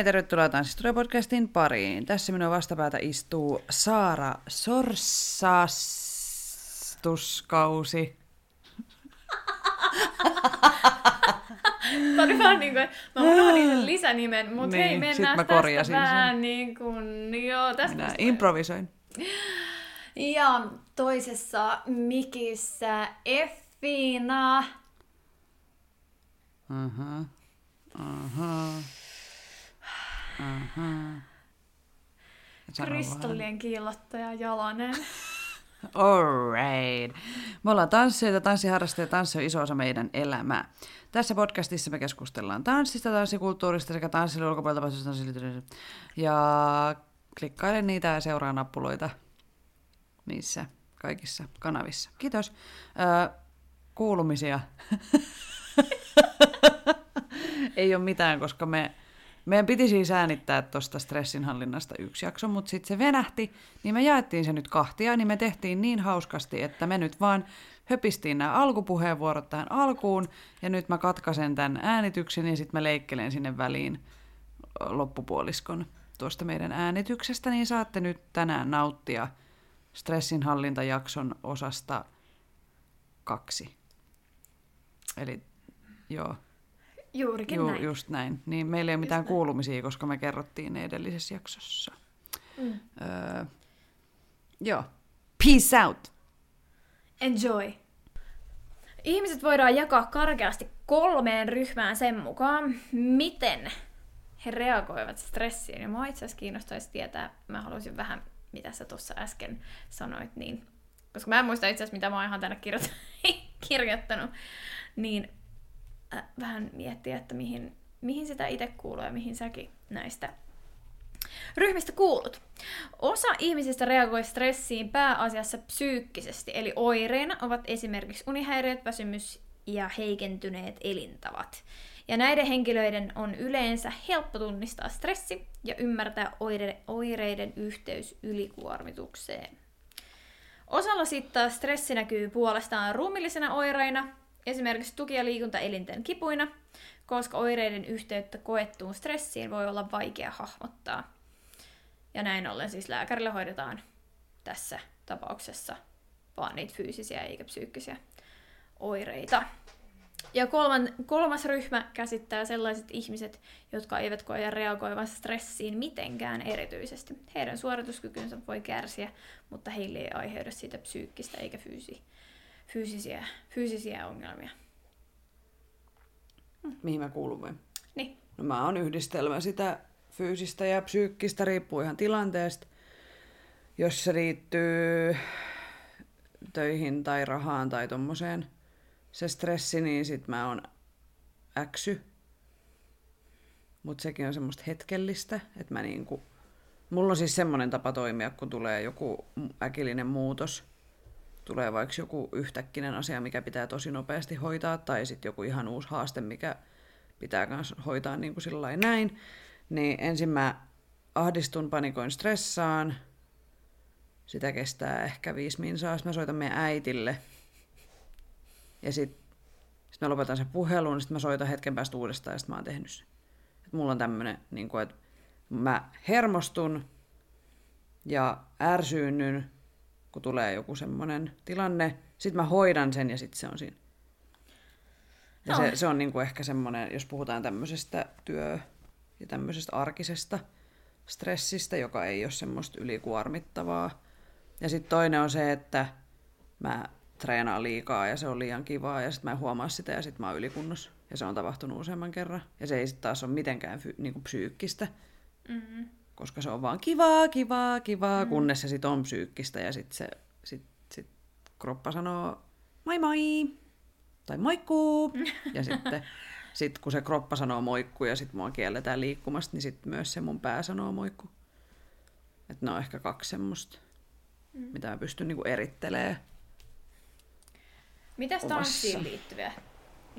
Ja tervetuloa Tanssistudio-podcastin pariin. Tässä minun vastapäätä istuu Saara Sorsastuskausi. Tämä oli vaan niin kuin, mä unohdin sen lisänimen, mutta Niin, hei, mennään mä tästä sen. vähän niin kuin, joo, tästä Minä improvisoin. Ja toisessa mikissä Effina. Aha. Aha. Aha. Et vaan. Kristallien kiillottaja Jalonen. Alright. Me ollaan tanssijoita, tanssiharrastajia, tanssi on iso osa meidän elämää. Tässä podcastissa me keskustellaan tanssista, tanssikulttuurista sekä tanssin ulkopuolelta tapahtuvista tanssiliittyneistä. Ja klikkaile niitä ja seuraa nappuloita niissä kaikissa kanavissa. Kiitos. Öö, kuulumisia. Ei ole mitään, koska me, meidän piti siis äänittää tuosta stressinhallinnasta yksi jakso, mutta sitten se venähti, niin me jaettiin se nyt kahtia, niin me tehtiin niin hauskasti, että me nyt vaan höpistiin nämä alkupuheenvuorot tähän alkuun, ja nyt mä katkaisen tämän äänityksen, ja sitten mä leikkelen sinne väliin loppupuoliskon tuosta meidän äänityksestä, niin saatte nyt tänään nauttia stressinhallintajakson osasta kaksi. Eli joo, Juurikin Ju, näin. just näin. Niin meillä ei ole mitään kuulumisia, koska me kerrottiin ne edellisessä jaksossa. Mm. Öö, joo. Peace out! Enjoy. Ihmiset voidaan jakaa karkeasti kolmeen ryhmään sen mukaan, miten he reagoivat stressiin. Ja mua itse asiassa kiinnostaisi tietää, mä haluaisin vähän, mitä sä tuossa äsken sanoit, niin, koska mä en muista itse asiassa, mitä mä oon ihan tänne kirjoittanut, kirjoittanut niin äh, vähän miettiä, että mihin, mihin sitä itse kuuluu ja mihin säkin näistä ryhmistä kuulut. Osa ihmisistä reagoi stressiin pääasiassa psyykkisesti, eli oireina ovat esimerkiksi unihäiriöt, väsymys ja heikentyneet elintavat. Ja näiden henkilöiden on yleensä helppo tunnistaa stressi ja ymmärtää oire- oireiden yhteys ylikuormitukseen. Osalla sitten stressi näkyy puolestaan ruumillisena oireina, esimerkiksi tuki- ja liikuntaelinten kipuina, koska oireiden yhteyttä koettuun stressiin voi olla vaikea hahmottaa. Ja näin ollen siis lääkärillä hoidetaan tässä tapauksessa vaan niitä fyysisiä eikä psyykkisiä oireita. Ja kolman, kolmas ryhmä käsittää sellaiset ihmiset, jotka eivät koe reagoivan stressiin mitenkään erityisesti. Heidän suorituskykynsä voi kärsiä, mutta heille ei aiheudu siitä psyykkistä eikä fyysi, fyysisiä, fyysisiä ongelmia. Mihin mä kuulun vai? Niin, No mä oon yhdistelmä sitä fyysistä ja psyykkistä, riippuu ihan tilanteesta. Jos se liittyy töihin tai rahaan tai tommoseen se stressi, niin sit mä oon äksy. Mut sekin on semmoista hetkellistä, että mä niinku... Mulla on siis semmoinen tapa toimia, kun tulee joku äkillinen muutos. Tulee vaikka joku yhtäkkinen asia, mikä pitää tosi nopeasti hoitaa, tai sitten joku ihan uusi haaste, mikä pitää myös hoitaa niin kuin sillä näin. Niin ensin mä ahdistun, panikoin, stressaan. Sitä kestää ehkä viisi minsaa. Sitten mä soitan meidän äitille. Ja sitten sit mä lopetan sen puhelun, sitten mä soitan hetken päästä uudestaan ja sitten mä oon tehnyt sen. Et mulla on tämmönen, niin että mä hermostun ja ärsyynny, kun tulee joku semmoinen tilanne. Sitten mä hoidan sen ja sitten se on siinä. Ja se, Joo. se on niin kuin ehkä semmoinen, jos puhutaan tämmöisestä työ- ja tämmöisestä arkisesta stressistä, joka ei ole semmoista ylikuormittavaa. Ja sitten toinen on se, että mä treenaan liikaa ja se on liian kivaa ja sitten mä en huomaa sitä ja sitten mä oon ylikunnossa. Ja se on tapahtunut useamman kerran. Ja se ei sitten taas ole mitenkään fy, niinku psyykkistä, mm-hmm. Koska se on vaan kivaa, kivaa, kivaa, mm. kunnes se sitten on psyykkistä ja sitten se sit, sit kroppa sanoo moi moi, tai moikkuu. Ja sitten sit kun se kroppa sanoo moikku ja sitten mua kielletään liikkumasta, niin sitten myös se mun pää sanoo moikku. Että ne on ehkä kaksi semmoista, mm. mitä mä pystyn niinku erittelemään. Mitäs tanssiin liittyviä?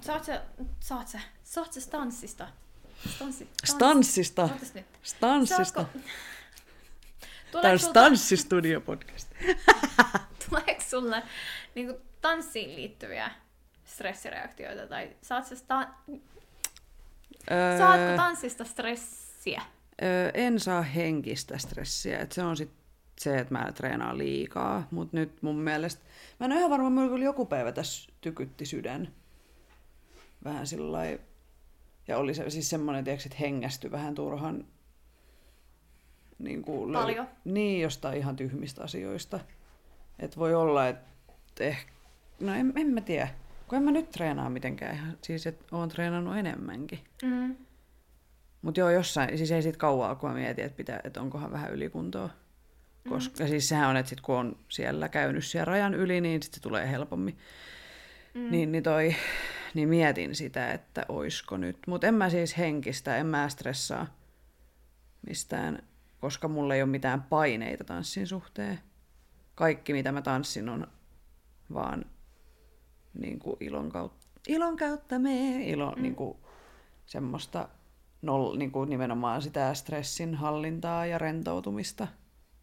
Saat sä, saat sä, saat sä stanssista? Stanssi, stans- Stanssista. Nyt. Stanssista. Saatko- Tämä on Tuleeko sulta, Stanssistudio podcast. tuleeko sulle niin tanssiin liittyviä stressireaktioita? Tai saat sä sta- Öö, saatko tanssista stressiä? öö, en saa henkistä stressiä. Et se on sit se, että mä treenaan liikaa. Mutta nyt mun mielestä... Mä en ole ihan varma, kyllä joku päivä tässä tykytti sydän. Vähän sillä lailla- Ja oli se siis semmoinen, tiedätkö, että hengästy vähän turhan... Niin kuin Paljon. Niin, jostain ihan tyhmistä asioista. Että voi olla, että ehkä... No en, en mä tiedä. Kun en mä nyt treenaa mitenkään ihan... Siis, että oon treenannut enemmänkin. Mm. Mutta joo, jossain, siis ei siitä kauaa, kun mä mietin, että, pitää, että onkohan vähän ylikuntoa. Koska mm. siis sehän on, että sit kun on siellä käynyt siellä rajan yli, niin sit se tulee helpommin. Mm. Niin, niin, toi, niin mietin sitä, että oisko nyt. Mutta en mä siis henkistä, en mä stressaa mistään, koska mulla ei ole mitään paineita tanssin suhteen. Kaikki, mitä mä tanssin, on vaan niin kuin ilon kautta, ilon kautta me, ilo, mm. niin kuin semmoista noll, niin kuin nimenomaan sitä stressin hallintaa ja rentoutumista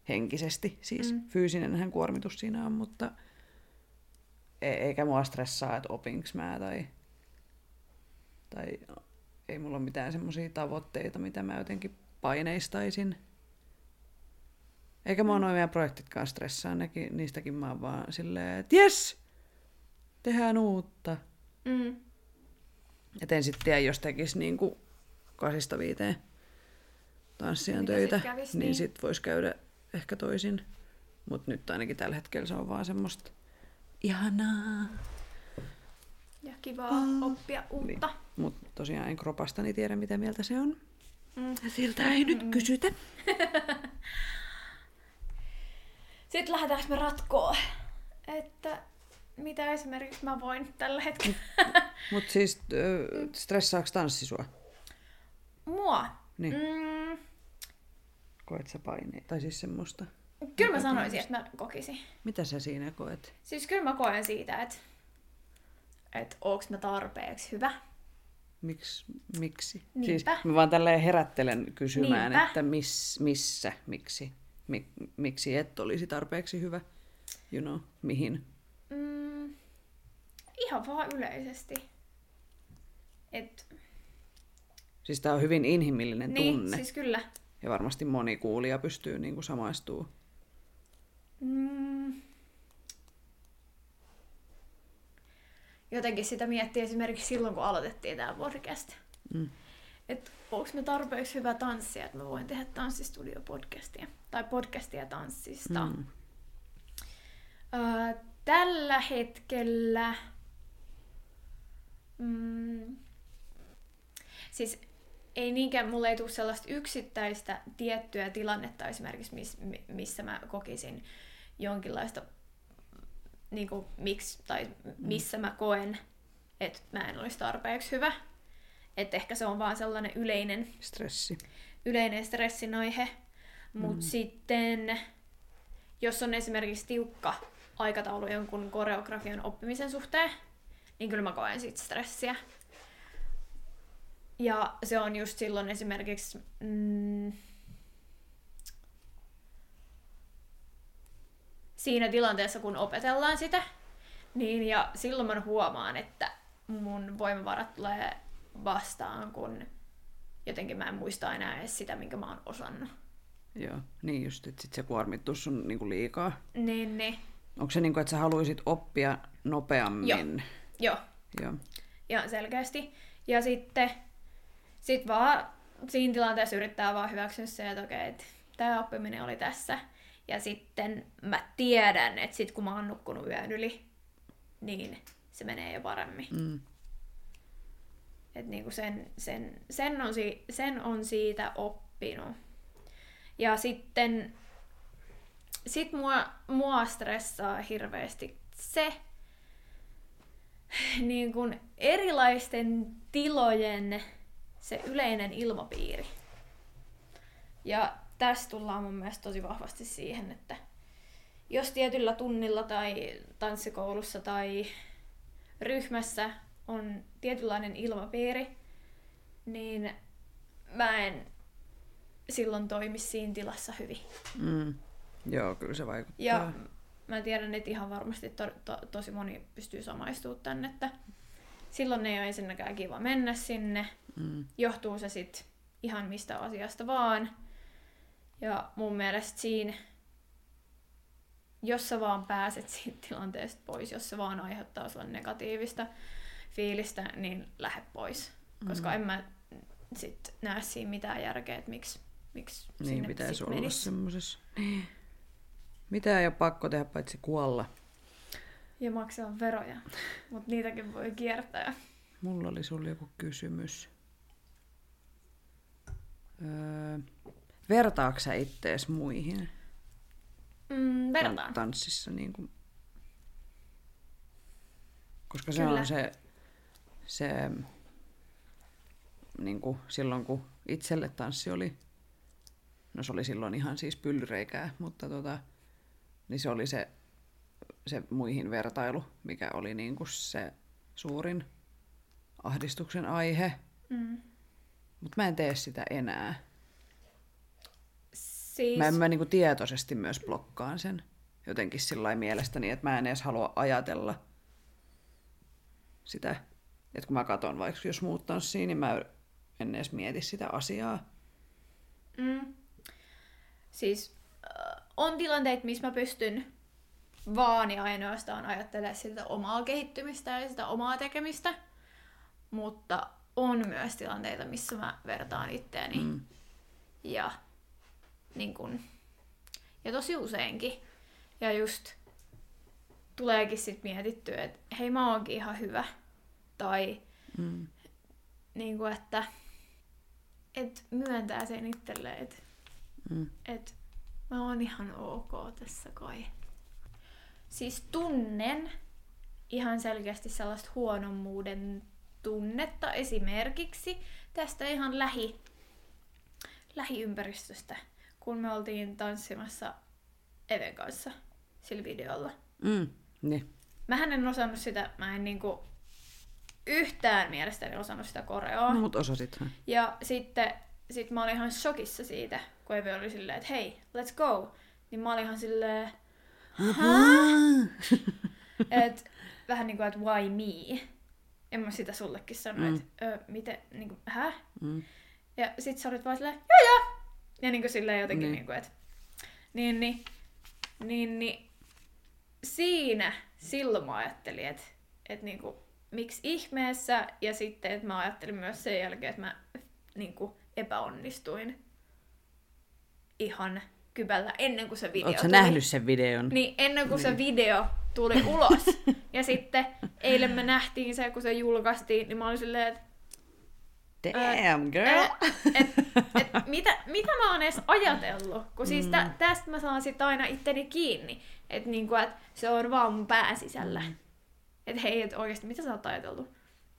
henkisesti. Siis mm. fyysinenhän kuormitus siinä on, mutta e- eikä mua stressaa, että opinks mä tai, tai ei mulla ole mitään semmoisia tavoitteita, mitä mä jotenkin paineistaisin. Eikä mua noin meidän projektitkaan stressaa, nekin, niistäkin mä oon vaan silleen, että jes, tehdään uutta. Mm. Et en sitten tiedä, jos tekisi niinku kasista viiteen tanssijan Mitä töitä, sit kävis, niin, niin? sit voisi käydä ehkä toisin. Mutta nyt ainakin tällä hetkellä se on vaan semmoista ihanaa. Ja kivaa Ah. oppia uutta. Niin. Mutta tosiaan en kropastani tiedä, mitä mieltä se on. Mm. Siltä ei nyt kysytä. Sitten lähdetäänkö me ratkoon, että mitä esimerkiksi mä voin tällä hetkellä. Mutta siis ö, stressaako tanssi sua? Mua? Niin. Mm, Koet sä paineita? Tai siis semmoista? Kyllä mä sanoisin, että mä kokisin. Mitä sä siinä koet? Siis kyllä mä koen siitä, että, että onks mä tarpeeksi hyvä. Miks, miksi? Niinpä. Siis mä vaan tälleen herättelen kysymään, Niinpä. että miss, missä, miksi, mi, miksi et olisi tarpeeksi hyvä, you know, mihin. Mm, ihan vaan yleisesti. Et, Siis tää on hyvin inhimillinen niin, tunne, siis... kyllä. ja varmasti moni kuulija pystyy niin kuin samaistumaan. Mm. Jotenkin sitä miettii esimerkiksi silloin, kun aloitettiin tämä podcast. Mm. Että onko me tarpeeksi hyvä tanssija, että mä voin tehdä tanssistudio-podcastia. Tai podcastia tanssista. Mm. Öö, tällä hetkellä... Mm, siis ei niinkään, mulle ei tule sellaista yksittäistä tiettyä tilannetta esimerkiksi, miss, mi- missä mä kokisin jonkinlaista, niin kuin, miksi, tai missä mä koen, että mä en olisi tarpeeksi hyvä. Että ehkä se on vaan sellainen yleinen Stressi. yleinen stressin aihe. Mutta mm. sitten, jos on esimerkiksi tiukka aikataulu jonkun koreografian oppimisen suhteen, niin kyllä mä koen siitä stressiä. Ja se on just silloin esimerkiksi... Mm, siinä tilanteessa, kun opetellaan sitä, niin ja silloin mä huomaan, että mun voimavarat tulee vastaan, kun jotenkin mä en muista enää edes sitä, minkä mä oon osannut. Joo, niin just, että sit se kuormittus on niin kuin liikaa. Niin, niin. Onko se niin kuin, että sä haluaisit oppia nopeammin? Joo, Joo. ihan selkeästi. Ja sitten sit vaan siinä tilanteessa yrittää vaan hyväksyä se, että okei, että tämä oppiminen oli tässä. Ja sitten mä tiedän, että sit kun mä oon nukkunut yön yli, niin se menee jo paremmin. Mm. Et niinku sen, sen, sen, on si, sen on siitä oppinut. Ja sitten sit mua, mua stressaa hirveästi se, niin kuin erilaisten tilojen se yleinen ilmapiiri. Ja tässä tullaan mun mielestä tosi vahvasti siihen, että jos tietyllä tunnilla tai tanssikoulussa tai ryhmässä on tietynlainen ilmapiiri, niin mä en silloin toimi siinä tilassa hyvin. Mm. Joo, kyllä se vaikuttaa. Ja mä tiedän, että ihan varmasti to, to, tosi moni pystyy samaistumaan tänne, että silloin ei ole ensinnäkään kiva mennä sinne. Mm. Johtuu se sitten ihan mistä asiasta vaan. Ja mun mielestä siinä, jos sä vaan pääset siitä tilanteesta pois, jos se vaan aiheuttaa sulle negatiivista fiilistä, niin lähde pois. Koska Mm. en mä sit näe siinä mitään järkeä, että miksi, miksi Niin sinne pitäisi olla menis. semmosessa. Niin. Mitä ei ole pakko tehdä paitsi kuolla. Ja maksaa veroja, mutta niitäkin voi kiertää. Mulla oli sulle joku kysymys. Öö, vertaako sä ittees muihin Mm, vertaan. tanssissa? Niin kuin... Koska se Kyllä. on se, se niin kuin silloin kun itselle tanssi oli, no se oli silloin ihan siis pyllyreikää, mutta tota, niin se oli se, se muihin vertailu, mikä oli niin kuin se suurin ahdistuksen aihe. Mm. Mutta mä en tee sitä enää. Siis, Mä, mä niinku tietoisesti myös blokkaan sen jotenkin sillä mielestäni, että mä en edes halua ajatella sitä, että kun mä katon vaikka jos muut tanssii, niin mä en edes mieti sitä asiaa. mm, siis äh, on tilanteita, missä mä pystyn vaan ja ainoastaan ajattelemaan sitä omaa kehittymistä ja sitä omaa tekemistä. Mutta on myös tilanteita, missä mä vertaan itteeni. Mm. Ja, niin kun, ja tosi useinkin. Ja just tuleekin sit mietittyä, että hei mä oonkin ihan hyvä. Tai Mm. niin kuin, että et myöntää sen itselleen, että Mm. et mä oon ihan ok tässä kai. Siis tunnen ihan selkeästi sellaista huonommuuden tunnetta esimerkiksi tästä ihan lähi, lähiympäristöstä, kun me oltiin tanssimassa Even kanssa sillä videolla. Mm. Niin. Mähän en osannut sitä, mä en niinku yhtään mielestäni osannut sitä koreoa. No, mut osasithan. Ja sitten sit mä olin ihan shokissa siitä, kun Eve oli silleen, että hei, let's go. Niin mä olin ihan silleen, että vähän niin kuin, että why me? En mä sitä sullekin sano, Mm. että miten, niin kuin, hä? Mm. Ja sit sä olit vaan silleen, joo joo! Ja niin kuin silleen jotenkin, Niin. niin. kuin, että niin, niin, niin, niin, siinä silloin mä ajattelin, että, että niin kuin, miksi ihmeessä, ja sitten, että mä ajattelin myös sen jälkeen, että mä niin kuin, epäonnistuin ihan kybällä ennen kuin se video Oletko tuli. nähnyt sen videon? Niin ennen kuin se video tuli ulos. ja sitten eilen me nähtiin se, kun se julkaistiin, niin mä olin silleen, että Damn, girl! Ä, et, et, mitä, mitä mä oon edes ajatellut? Kun siis tä, tästä mä saan sit aina itteni kiinni. Että niinku, et se on vaan mun pää sisällä. Mm. Et hei, et oikeesti, mitä sä oot ajatellut?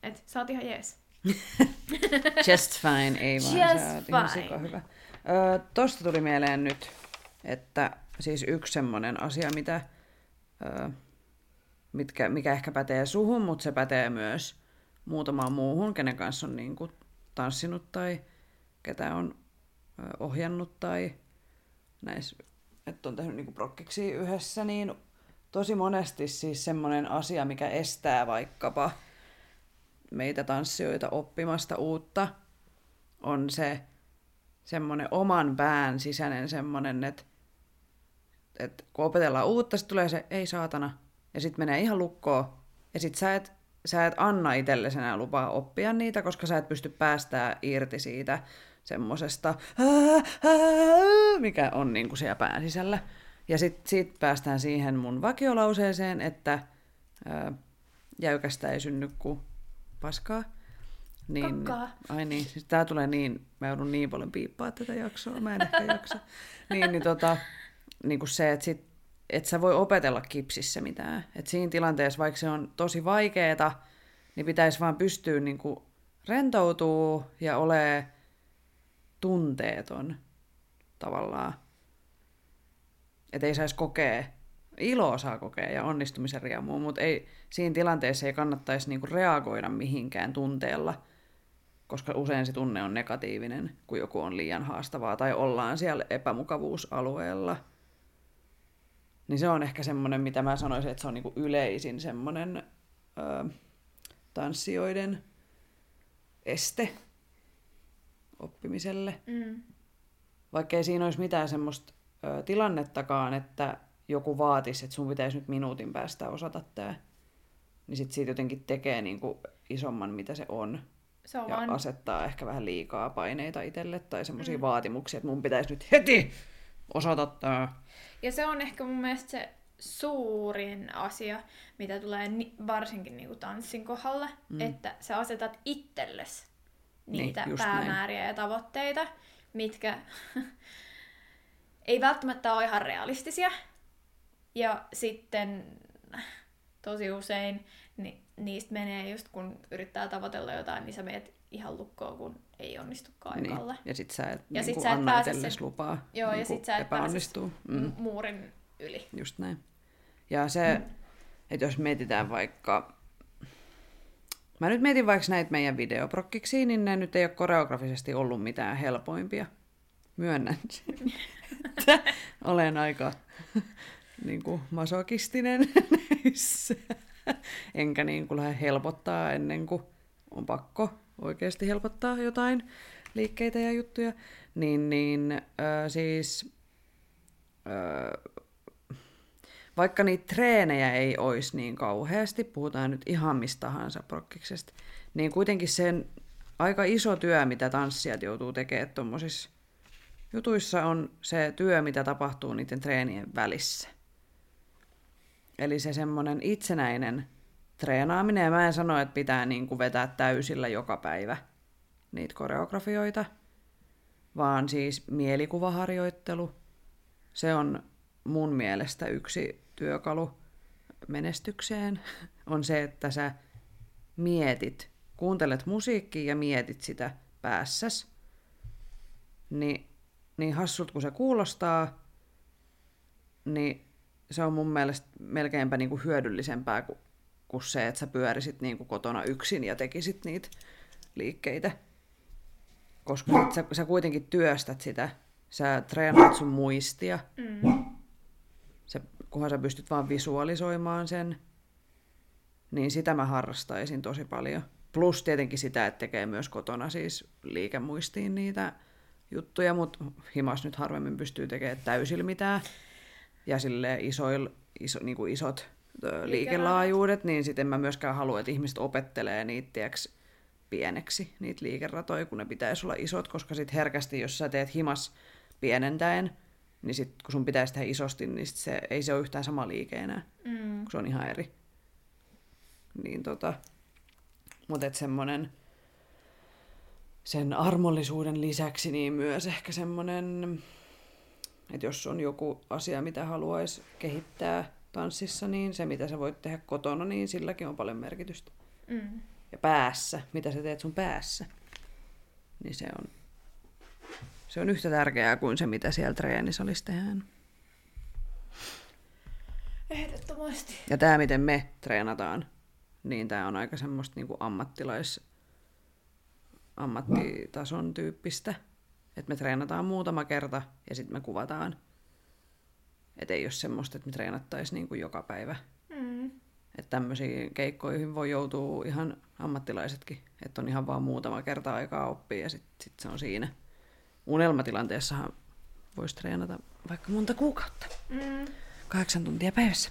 Et sä oot ihan jees. Just fine, ei vaan, Just sä oot ihan fine. sika hyvä. Öö, tosta tuli mieleen nyt, että siis yksi semmonen asia, mitä, öö, mitkä, mikä ehkä pätee suhun, mutta se pätee myös muutamaan muuhun, kenen kanssa on niin kuin, tanssinut tai ketä on ohjannut tai näis, että on tehnyt niin prokkiksi yhdessä, niin tosi monesti siis semmoinen asia, mikä estää vaikkapa meitä tanssijoita oppimasta uutta, on se semmoinen oman pään sisäinen semmoinen, että, että kun opetellaan uutta, sitten tulee se ei saatana, ja sitten menee ihan lukkoon, ja sitten sä et, sä et anna itsellesi enää lupaa oppia niitä, koska sä et pysty päästää irti siitä semmosesta, mikä on niinku siellä pään sisällä. Ja sitten sit päästään siihen mun vakiolauseeseen, että ää, jäykästä ei synny kuin paskaa. Niin, Kakkaa. ai niin, siis tää tulee niin, mä joudun niin paljon piippaa tätä jaksoa, mä en ehkä jaksa. niin, niin tota, niin kuin se, että sit, et sä voi opetella kipsissä mitään. Et siinä tilanteessa, vaikka se on tosi vaikeeta, niin pitäisi vaan pystyä niin kuin rentoutuu ja ole tunteeton tavallaan. Että ei saisi kokea, iloa saa kokea ja onnistumisen riemua, mutta ei, siinä tilanteessa ei kannattaisi niinku reagoida mihinkään tunteella, koska usein se tunne on negatiivinen, kun joku on liian haastavaa tai ollaan siellä epämukavuusalueella. Niin se on ehkä semmoinen, mitä mä sanoisin, että se on niinku yleisin semmoinen ö, tanssijoiden este oppimiselle. Mm. Vaikka ei siinä olisi mitään semmoista ö, tilannettakaan, että joku vaatisi, että sun pitäisi nyt minuutin päästä osata tämä, niin sit siitä jotenkin tekee niinku isomman, mitä se on. Se on ja vaan... asettaa ehkä vähän liikaa paineita itselle tai semmoisia mm. vaatimuksia, että mun pitäisi nyt heti osata tämä. Ja se on ehkä mun mielestä se suurin asia, mitä tulee ni- varsinkin niinku tanssin kohdalla, mm. että sä asetat itsellesi niitä Niin, päämääriä näin. ja tavoitteita, mitkä ei välttämättä ole ihan realistisia. Ja sitten tosi usein ni- niistä menee just kun yrittää tavoitella jotain, niin sä meet ihan lukkoon, kun ei onnistukaan Niin. aikalle. Ja sit sä et, Ja niin sit sä et pääse sen- lupaa Joo, ja niin sit sä et epäonnistuu. Mm. Muurin yli. Just näin. Ja se, mm. että jos mietitään vaikka... Mä nyt mietin vaikka näitä meidän videoprokkiksi, niin ne nyt ei ole koreografisesti ollut mitään helpoimpia. Myönnän sen. Olen aika niin kuin masokistinen näissä. Enkä niin kuin lähde helpottaa ennen kuin on pakko oikeasti helpottaa jotain liikkeitä ja juttuja. Niin, niin äh, siis äh, vaikka niitä treenejä ei olisi niin kauheasti, puhutaan nyt ihan mistä tahansa prokkiksesta, niin kuitenkin sen aika iso työ, mitä tanssijat joutuu tekemään tuommoisissa jutuissa, on se työ, mitä tapahtuu niiden treenien välissä. Eli se semmoinen itsenäinen treenaaminen, ja mä en sano, että pitää niin kuin vetää täysillä joka päivä niitä koreografioita, vaan siis mielikuvaharjoittelu, se on mun mielestä yksi työkalu menestykseen, on se, että sä mietit, kuuntelet musiikkia ja mietit sitä päässäs. Niin, niin hassut kun se kuulostaa, niin se on mun mielestä melkeinpä niinku hyödyllisempää kuin, kuin se, että sä pyörisit niinku kotona yksin ja tekisit niitä liikkeitä. Koska sit sä, sä kuitenkin työstät sitä, sä treenaat sun muistia, Mm. sä, kunhan sä pystyt vaan visualisoimaan sen, niin sitä mä harrastaisin tosi paljon. Plus tietenkin sitä, että tekee myös kotona siis liikemuistiin niitä juttuja, mutta himas nyt harvemmin pystyy tekemään täysillä mitään. Ja sille isoil, iso, niin kuin isot liikelaajuudet, niin sitten mä myöskään halua, että ihmiset opettelee niitä tiiäks, pieneksi, niitä liikeratoja, kun ne pitäisi olla isot, koska sitten herkästi, jos sä teet himas pienentäen, niin sit, kun sun pitäisi tehdä isosti, niin sit se, ei se ole yhtään sama liike enää, Mm. kun se on ihan eri. Niin tota, mutta et semmonen, sen armollisuuden lisäksi niin myös ehkä semmonen, että jos on joku asia, mitä haluaisi kehittää tanssissa, niin se mitä sä voit tehdä kotona, niin silläkin on paljon merkitystä. Mm. Ja päässä, mitä sä teet sun päässä, niin se on, se on yhtä tärkeää kuin se, mitä siellä treenisalissa tehdään. Ehdottomasti. Ja tämä, miten me treenataan, niin tämä on aika semmoista niinku ammattilais, ammattitason tyyppistä. Että me treenataan muutama kerta ja sitten me kuvataan. Että ei ole semmoista, että me treenattaisiin niinku joka päivä. Mm. Että tämmöisiin keikkoihin voi joutua ihan ammattilaisetkin. Että on ihan vaan muutama kerta aikaa oppia ja sitten sit se on siinä. Unelmatilanteessahan voisi treenata vaikka monta kuukautta. Mm. Kahdeksan tuntia päivässä.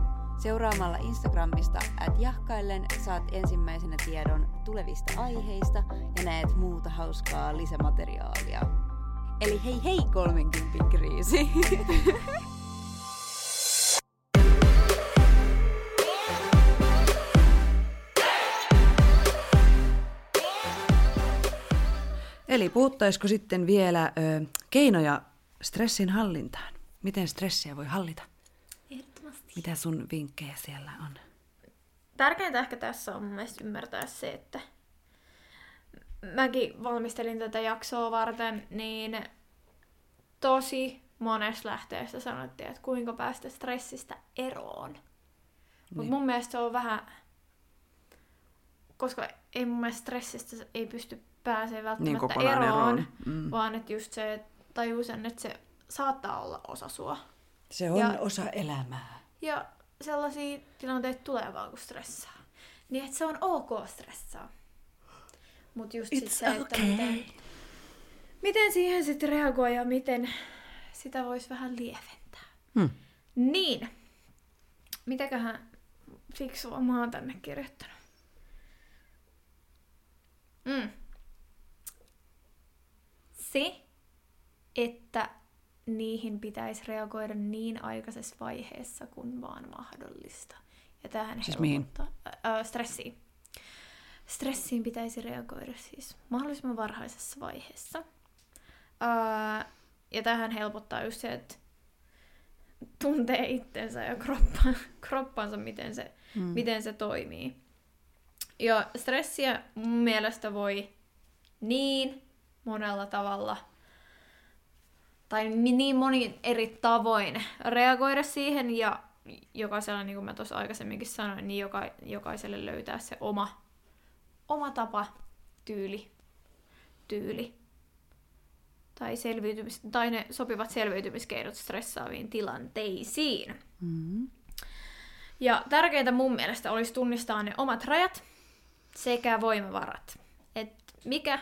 Seuraamalla Instagramista at jahkaillen saat ensimmäisenä tiedon tulevista aiheista ja näet muuta hauskaa lisämateriaalia. Eli hei hei 30 kriisi! Eli puhuttaisiko sitten vielä ö, keinoja stressin hallintaan? Miten stressiä voi hallita? Mitä sun vinkkejä siellä on? Tärkeintä ehkä tässä on mun mielestä ymmärtää se, että mäkin valmistelin tätä jaksoa varten, niin tosi monessa lähteessä sanottiin, että kuinka päästä stressistä eroon. Mutta Niin. mun mielestä se on vähän, koska ei mun mielestä stressistä ei pysty pääsemään välttämättä Niin eroon, eroon. Mm. vaan että just se, että tajuu sen, että se saattaa olla osa sua. Se on Ja- osa elämää. Ja sellaisia tilanteita tulee vaan, kun stressaa. Niin, että se on ok stressaa. Mutta just sit It's se, että okay. miten, miten siihen sitten reagoi ja miten sitä voisi vähän lieventää. Hmm. Niin. Mitäköhän fiksua mä oon tänne kirjoittanut? Mm. Se, että niihin pitäisi reagoida niin aikaisessa vaiheessa kuin vaan mahdollista. Ja tähän Siis mihin? helpottaa- Ä, ä, stressiin. Stressiin pitäisi reagoida siis mahdollisimman varhaisessa vaiheessa. Ää, ja tähän helpottaa just se, että tuntee itsensä ja kroppa, kroppansa, miten se, mm. miten se toimii. Ja stressiä mun mielestä voi niin monella tavalla tai ni- niin monin eri tavoin reagoida siihen ja jokaisella, niin kuin mä tuossa aikaisemminkin sanoin, niin joka, jokaiselle löytää se oma, oma tapa, tyyli, tyyli tai, selviytymis, tai ne sopivat selviytymiskeinot stressaaviin tilanteisiin. Mm-hmm. Ja tärkeintä mun mielestä olisi tunnistaa ne omat rajat sekä voimavarat. Et mikä,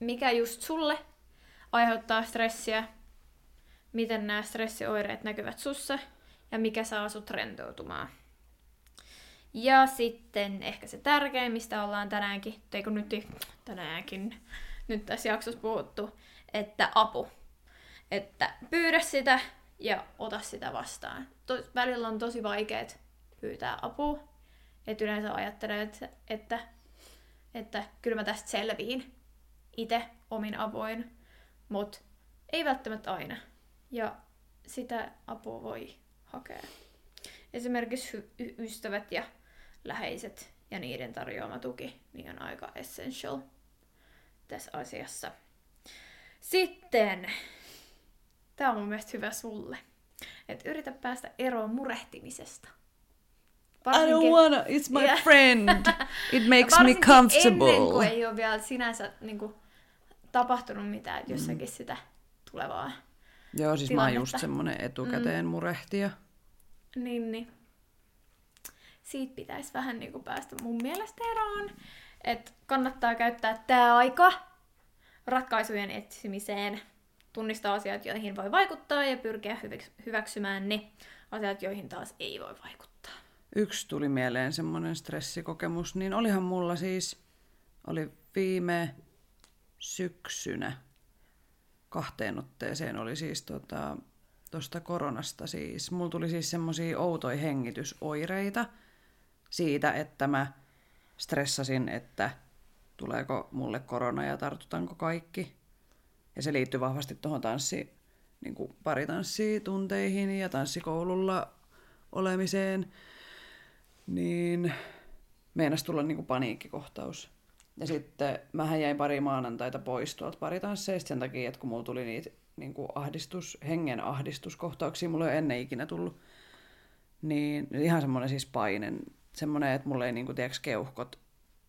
mikä just sulle aiheuttaa stressiä, miten nämä stressioireet näkyvät sussa ja mikä saa sut rentoutumaan. Ja sitten ehkä se tärkein, mistä ollaan tänäänkin, tai kun nyt tänäänkin, nyt tässä jaksossa puhuttu, että apu. Että pyydä sitä ja ota sitä vastaan. To- välillä on tosi vaikeet pyytää apua. Et yleensä ajattelee, että, että, että kyllä mä tästä selviin itse omin avoin, mutta ei välttämättä aina. Ja sitä apua voi hakea. Esimerkiksi hy- y- ystävät ja läheiset ja niiden tarjoama tuki niin on aika essential tässä asiassa. Sitten, tämä on mun mielestä hyvä sulle, että yritä päästä eroon murehtimisesta. I don't wanna, it's my Yeah. friend. It makes me varsinkin comfortable. ennen kuin ei ole vielä sinänsä niin kuin, tapahtunut mitään, että jossakin mm. sitä tulevaa. Joo, siis mä oon just tilannetta. semmonen etukäteen mm. murehtija. Niin, niin. Siitä pitäisi vähän niin kuin päästä mun mielestä eroon. Että kannattaa käyttää tämä aika ratkaisujen etsimiseen. Tunnistaa asiat, joihin voi vaikuttaa ja pyrkiä hyväks- hyväksymään ne asiat, joihin taas ei voi vaikuttaa. Yksi tuli mieleen semmoinen stressikokemus, niin olihan mulla siis, oli viime syksynä kahteen otteeseen oli siis tota, tuosta koronasta siis. Mulla tuli siis semmoisia outoja hengitysoireita siitä, että mä stressasin, että tuleeko mulle korona ja tartutanko kaikki. Ja se liittyy vahvasti tuohon tanssi, niin paritanssitunteihin ja tanssikoululla olemiseen. Niin meinas tulla niin paniikkikohtaus. Ja sitten mähän jäin pari maanantaita pois tuolta paritansseista sen takia, että kun mulla tuli niitä niin kuin ahdistus, hengen ahdistuskohtauksia, mulla ei ole ennen ikinä tullut. Niin ihan semmoinen siis paine, semmoinen, että mulla ei niin kuin, tiedätkö, keuhkot,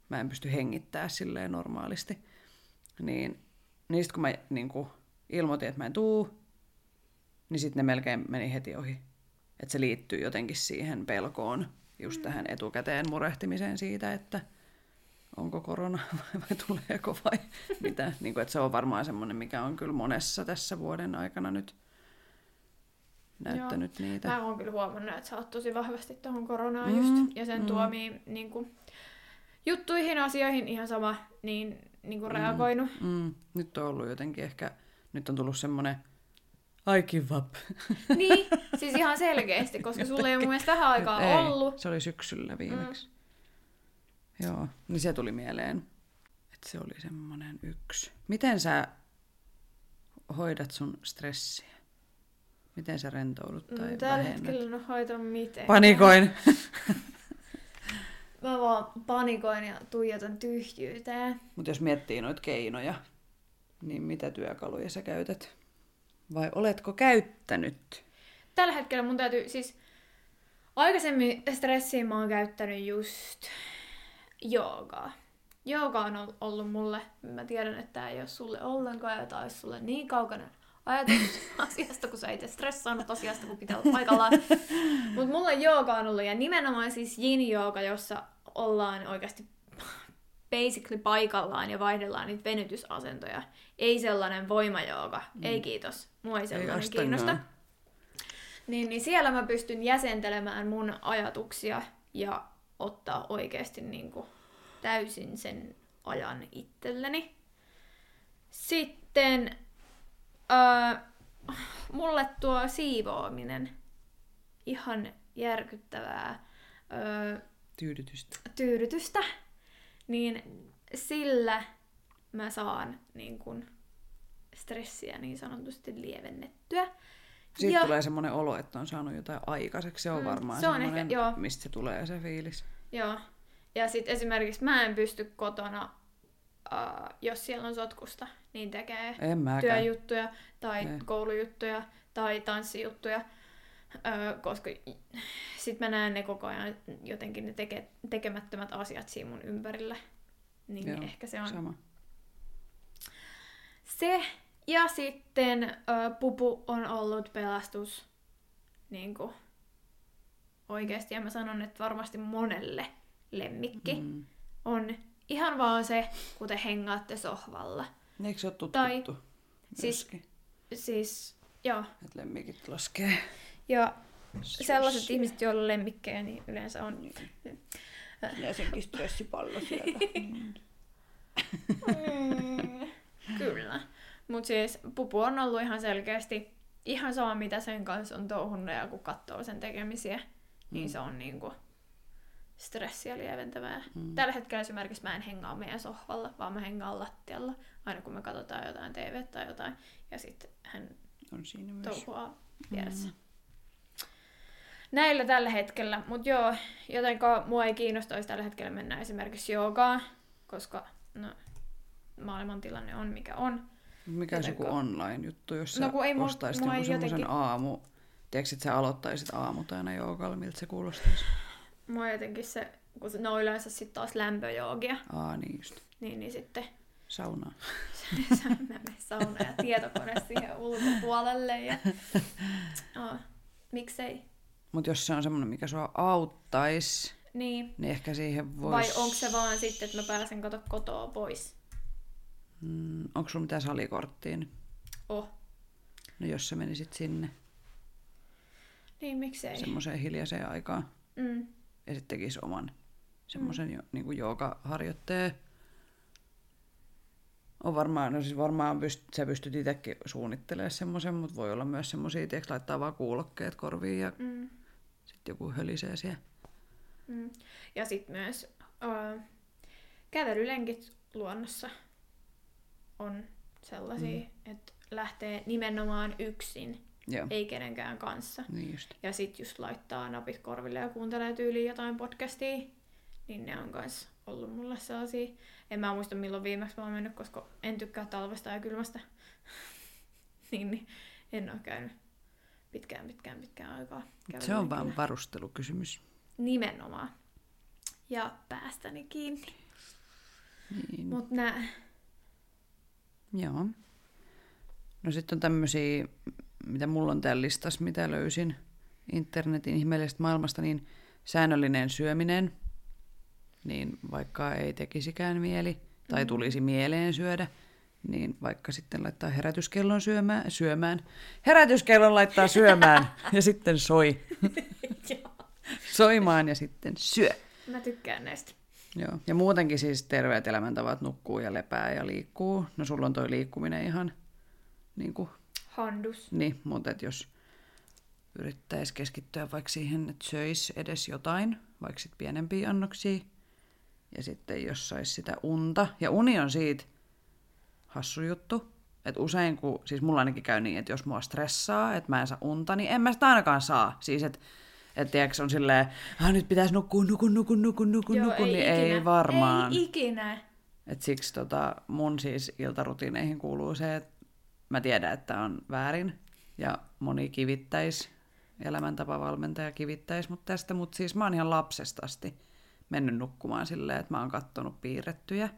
mä en pysty hengittää silleen normaalisti. Niin, niin sitten kun mä niin kuin, ilmoitin, että mä en tuu, niin sitten ne melkein meni heti ohi. Että se liittyy jotenkin siihen pelkoon, just tähän etukäteen murehtimiseen siitä, että onko korona vai, vai tuleeko vai mitä. Niin kuin, että se on varmaan semmoinen, mikä on kyllä monessa tässä vuoden aikana nyt näyttänyt Joo. niitä. Mä oon kyllä huomannut, että sä oot tosi vahvasti tuohon koronaan mm, just, ja sen mm. tuomiin niin kuin, juttuihin, asioihin ihan sama, niin, niin kuin mm, reagoinut. Mm. Nyt on ollut jotenkin ehkä, nyt on tullut semmoinen I give up. Niin, siis ihan selkeästi, koska sulla ei ole mun mielestä tähän aikaa ei, ollut. se oli syksyllä viimeksi. Mm. Joo, niin se tuli mieleen, että se oli semmoinen yksi. Miten sä hoidat sun stressiä? Miten sä rentoudut tai mm, Tällä vähennät? hetkellä en hoita miten. Panikoin. Mä vaan panikoin ja tuijotan tyhjyyteen. Mutta jos miettii noita keinoja, niin mitä työkaluja sä käytät? Vai oletko käyttänyt? Tällä hetkellä mun täytyy, siis aikaisemmin stressiin mä oon käyttänyt just joogaa. Jooga on ollut mulle, mä tiedän, että tämä ei ole sulle ollenkaan ja tämä olisi sulle niin kaukana ajatus asiasta, kun sä itse stressaanut asiasta, kun pitää olla paikallaan. Mutta mulle jooga on ollut, ja nimenomaan siis yin jooga, jossa ollaan oikeasti basically paikallaan ja vaihdellaan niitä venytysasentoja. Ei sellainen voimajooga. Mm. Ei kiitos. Mua ei sellainen ei kiinnosta. Niin, niin siellä mä pystyn jäsentelemään mun ajatuksia ja ottaa oikeasti niin kuin täysin sen ajan itselleni. Sitten äh, mulle tuo siivoaminen ihan järkyttävää äh, tyydytystä. tyydytystä, niin sillä mä saan niin kun, stressiä niin sanotusti lievennettyä. Siitä ja... tulee semmoinen olo, että on saanut jotain aikaiseksi. Se on mm, varmaan se on semmoinen, ehkä, joo. mistä se tulee se fiilis. Joo. Ja sitten esimerkiksi mä en pysty kotona, uh, jos siellä on sotkusta, niin tekee työjuttuja tai Ei. koulujuttuja tai tanssijuttuja. Uh, koska sitten mä näen ne koko ajan jotenkin ne teke, tekemättömät asiat siinä mun ympärillä. Niin Joo, ehkä se on sama. se. Ja sitten uh, pupu on ollut pelastus niin kuin, oikeasti. Ja mä sanon, että varmasti monelle lemmikki mm. on ihan vaan se, kun te hengaatte sohvalla. Eikö se ole tutkittu? Tai, siis, siis, joo. Että lemmikit laskee. Ja sellaiset ihmiset, joilla on lemmikkejä, niin yleensä on... Niin. Ja senkin stressipallo siellä. mm, kyllä. Mutta siis pupu on ollut ihan selkeästi ihan sama, mitä sen kanssa on touhunnut, ja kun katsoo sen tekemisiä, niin mm. niin se on niinku stressiä lieventävää. Mm. Tällä hetkellä esimerkiksi mä en hengaa meidän sohvalla, vaan mä hengaan lattialla, aina kun me katsotaan jotain TV tai jotain, ja sitten hän on siinä myös. touhuaa vieressä. Mm. Näillä tällä hetkellä, mutta joo, jotenka mua ei kiinnostaisi tällä hetkellä mennä esimerkiksi joogaan, koska no, maailman tilanne on mikä on. Mikä se joku online-juttu, jos no, ei ostaisit jonkun semmoisen jotenkin... aamu... Tiedätkö, että sä aloittaisit aamut aina joogalla, miltä se kuulostaisi? Mua jotenkin se, kun se, ne on yleensä sitten taas lämpöjoogia. Aa, niin just. Niin, niin sitten... Sauna. sauna ja tietokone siihen ulkopuolelle. Ja... Oh, miksei? Mutta jos se on semmoinen, mikä sua auttaisi, niin. niin ehkä siihen voisi... Vai onko se vaan sitten, että mä pääsen kato kotoa pois? Mm, onko sulla mitään salikorttia? Oh. No jos sä menisit sinne. Niin, miksei? Semmoiseen hiljaiseen aikaan. Mm. Ja sitten tekisi oman semmoisen mm. niin kuin joogaharjoitteen. On varmaan, no siis varmaan pyst, sä pystyt itsekin suunnittelemaan semmoisen, mutta voi olla myös semmoisia, että laittaa vaan kuulokkeet korviin ja mm. sitten joku hölisee siellä. Mm. Ja sitten myös uh, kävelylenkit luonnossa on sellaisia, mm. että lähtee nimenomaan yksin, Joo. ei kenenkään kanssa. Niin just. Ja sitten just laittaa napit korville ja kuuntelee tyyliin jotain podcastia, niin ne on myös ollut mulle sellaisia. En mä muista milloin viimeksi mä oon mennyt, koska en tykkää talvesta ja kylmästä. niin, niin en ole käynyt pitkään, pitkään, pitkään aikaa. Se on vaan varustelukysymys. Nimenomaan. Ja päästäni kiinni. Niin. Mut nää... Joo. No sitten on tämmöisiä, mitä mulla on täällä listassa, mitä löysin internetin ihmeellisestä maailmasta, niin säännöllinen syöminen, niin vaikka ei tekisikään mieli tai mm. tulisi mieleen syödä, niin vaikka sitten laittaa herätyskellon syömään, syömään. Herätyskellon laittaa syömään ja sitten soi. Soimaan ja sitten syö. Mä tykkään näistä. Joo. Ja muutenkin siis terveet elämäntavat nukkuu ja lepää ja liikkuu. No sulla on toi liikkuminen ihan niin kuin, Handus. niin, mutta et jos yrittäisi keskittyä vaikka siihen, että söisi edes jotain, vaikka sit pienempiä annoksia, ja sitten jos sais sitä unta, ja uni on siitä hassu juttu, että usein kun, siis mulla ainakin käy niin, että jos mua stressaa, että mä en saa unta, niin en mä sitä ainakaan saa. Siis että et tiedätkö, on silleen, ah, nyt pitäisi nukkua, nuku, nuku, nuku, nuku, Joo, nuku, ei niin ikinä. ei varmaan. Ei ikinä. Et siksi tota, mun siis iltarutiineihin kuuluu se, että mä tiedän, että on väärin ja moni kivittäisi, elämäntapavalmentaja kivittäisi mut tästä, mutta siis mä oon ihan lapsesta asti mennyt nukkumaan silleen, että mä oon kattonut piirrettyjä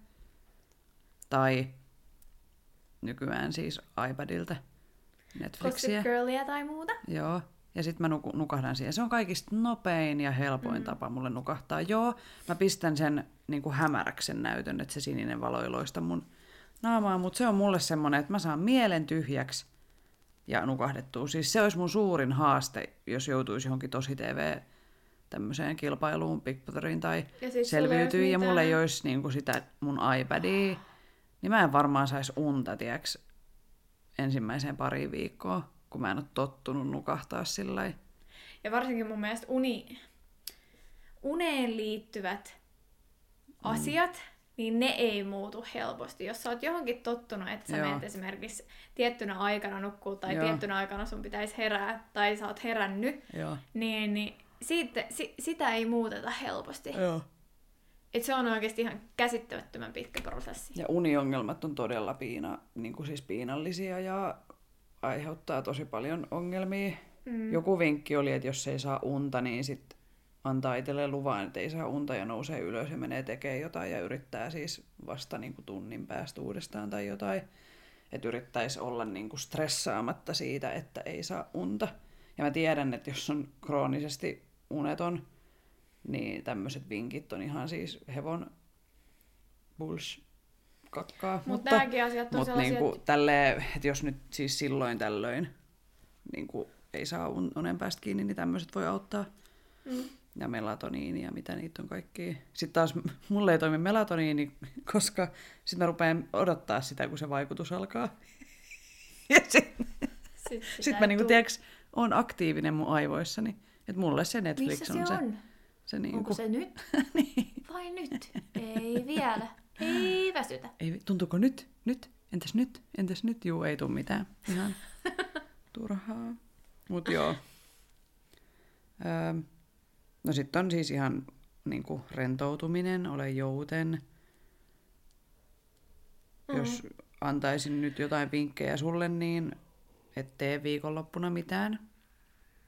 tai nykyään siis iPadilta Netflixiä. Gossip Girlia tai muuta. Joo. Ja sitten mä nuku- nukahdan siihen. Se on kaikista nopein ja helpoin mm. tapa mulle nukahtaa. Joo, mä pistän sen niin kuin hämäräksen näytön, että se sininen valo ei loista mun naamaa, mutta se on mulle semmoinen, että mä saan mielen tyhjäksi ja nukahdettua. Siis se olisi mun suurin haaste, jos joutuisi johonkin tosi TV tämmöiseen kilpailuun, Big Brotherin tai siis selviytyy, ja mulla ei olisi niin kuin sitä mun iPadia, niin mä en varmaan saisi unta, tiedäks, ensimmäiseen pari viikkoa, kun mä en ole tottunut nukahtaa sillä. Ja varsinkin mun mielestä uni, uneen liittyvät asiat, niin ne ei muutu helposti. Jos sä oot johonkin tottunut, että sä Joo. menet esimerkiksi tiettynä aikana nukkuu tai Joo. tiettynä aikana sun pitäisi herää tai sä oot herännyt, Joo. niin, niin siitä, si, sitä ei muuteta helposti. Joo. Et se on oikeasti ihan käsittämättömän pitkä prosessi. Ja uniongelmat on todella piina, niin kuin siis piinallisia ja aiheuttaa tosi paljon ongelmia. Mm. Joku vinkki oli, että jos ei saa unta, niin sit antaa itselleen luvan, että ei saa unta ja nousee ylös ja menee tekemään jotain ja yrittää siis vasta niin kuin tunnin päästä uudestaan tai jotain. Että yrittäisi olla niin kuin stressaamatta siitä, että ei saa unta. Ja mä tiedän, että jos on kroonisesti uneton, niin tämmöiset vinkit on ihan siis hevon bulls kakkaa. Mut nääkin asiat on mut sellaisia, niinku, tälleen, että jos nyt siis silloin tällöin niinku, ei saa un- unen päästä kiinni, niin tämmöiset voi auttaa. Mm. Ja melatoniini ja mitä niitä on kaikki. Sitten taas mulle ei toimi melatoniini, koska sitten mä rupean odottaa sitä, kun se vaikutus alkaa. ja sitten Sit sit mä niinku, tiiäks, on aktiivinen mun aivoissani. Että mulle se Netflix Missä on se se. on? se niinku, Onko se nyt? niin. Vai nyt? Ei vielä. Ei väsytä. Ei, tuntuuko nyt? Nyt? Entäs nyt? Entäs nyt? Juu, ei tuu mitään. Ihan turhaa. Mut joo. Öö, no sitten on siis ihan niinku rentoutuminen, ole jouten. Mm. Jos antaisin nyt jotain vinkkejä sulle, niin et tee viikonloppuna mitään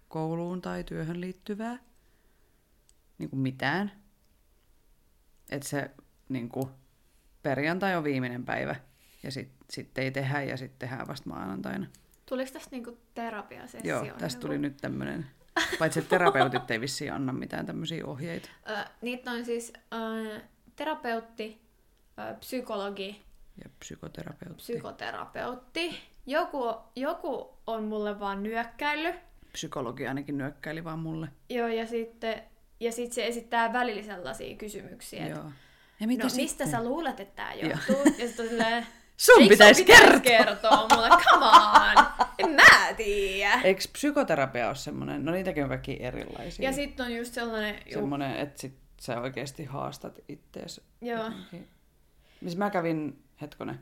kouluun tai työhön liittyvää. Niinku mitään. Että se niinku, perjantai on viimeinen päivä ja sitten sit ei tehdä ja sitten tehdään vasta maanantaina. Tuliko tästä niinku terapiasessio? Joo, tästä tuli nyt tämmöinen, paitsi että terapeutit ei vissiin anna mitään tämmöisiä ohjeita. Ö, niitä on siis ö, terapeutti, ö, psykologi, Ja psykoterapeutti. psykoterapeutti. Joku, joku on mulle vaan nyökkäillyt. Psykologi ainakin nyökkäili vaan mulle. Joo, ja sitten ja sit se esittää välillä sellaisia kysymyksiä. että. Ja mitä no sitten? mistä sä luulet, että tää johtuu? ja sitten silleen, Sun "Eikö pitäisi kertoa!" kertoa mulle, come on! En mä tiedä. Eikö psykoterapia ole semmoinen, no niitäkin on kaikki erilaisia. Ja sitten on just sellainen, juu, semmoinen, että sit sä oikeasti haastat ittees. Joo. jotenkin. Missä mä kävin, hetkonen,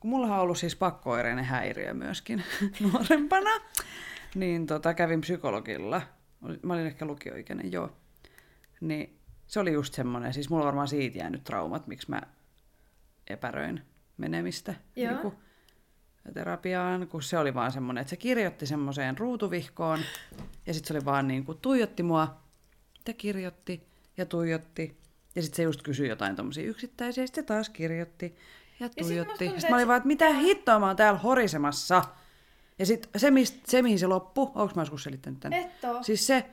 kun mulla on ollut siis pakkoireinen häiriö myöskin nuorempana, niin tota, kävin psykologilla. Mä olin ehkä lukioikäinen, joo. Niin se oli just semmoinen, siis mulla on varmaan siitä jäänyt traumat, miksi mä epäröin menemistä Joo. niinku, terapiaan, kun se oli vaan semmoinen, että se kirjoitti semmoiseen ruutuvihkoon ja sitten se oli vaan niin kuin tuijotti mua ja kirjoitti ja tuijotti ja sitten se just kysyi jotain tommosia yksittäisiä ja sitten taas kirjoitti ja tuijotti. tuntuu, Sitten mä olin vaan, että mitä hittoa mä oon täällä horisemassa. Ja sitten se, mist, se, mihin se loppui, onko mä joskus selittänyt tämän? Siis se,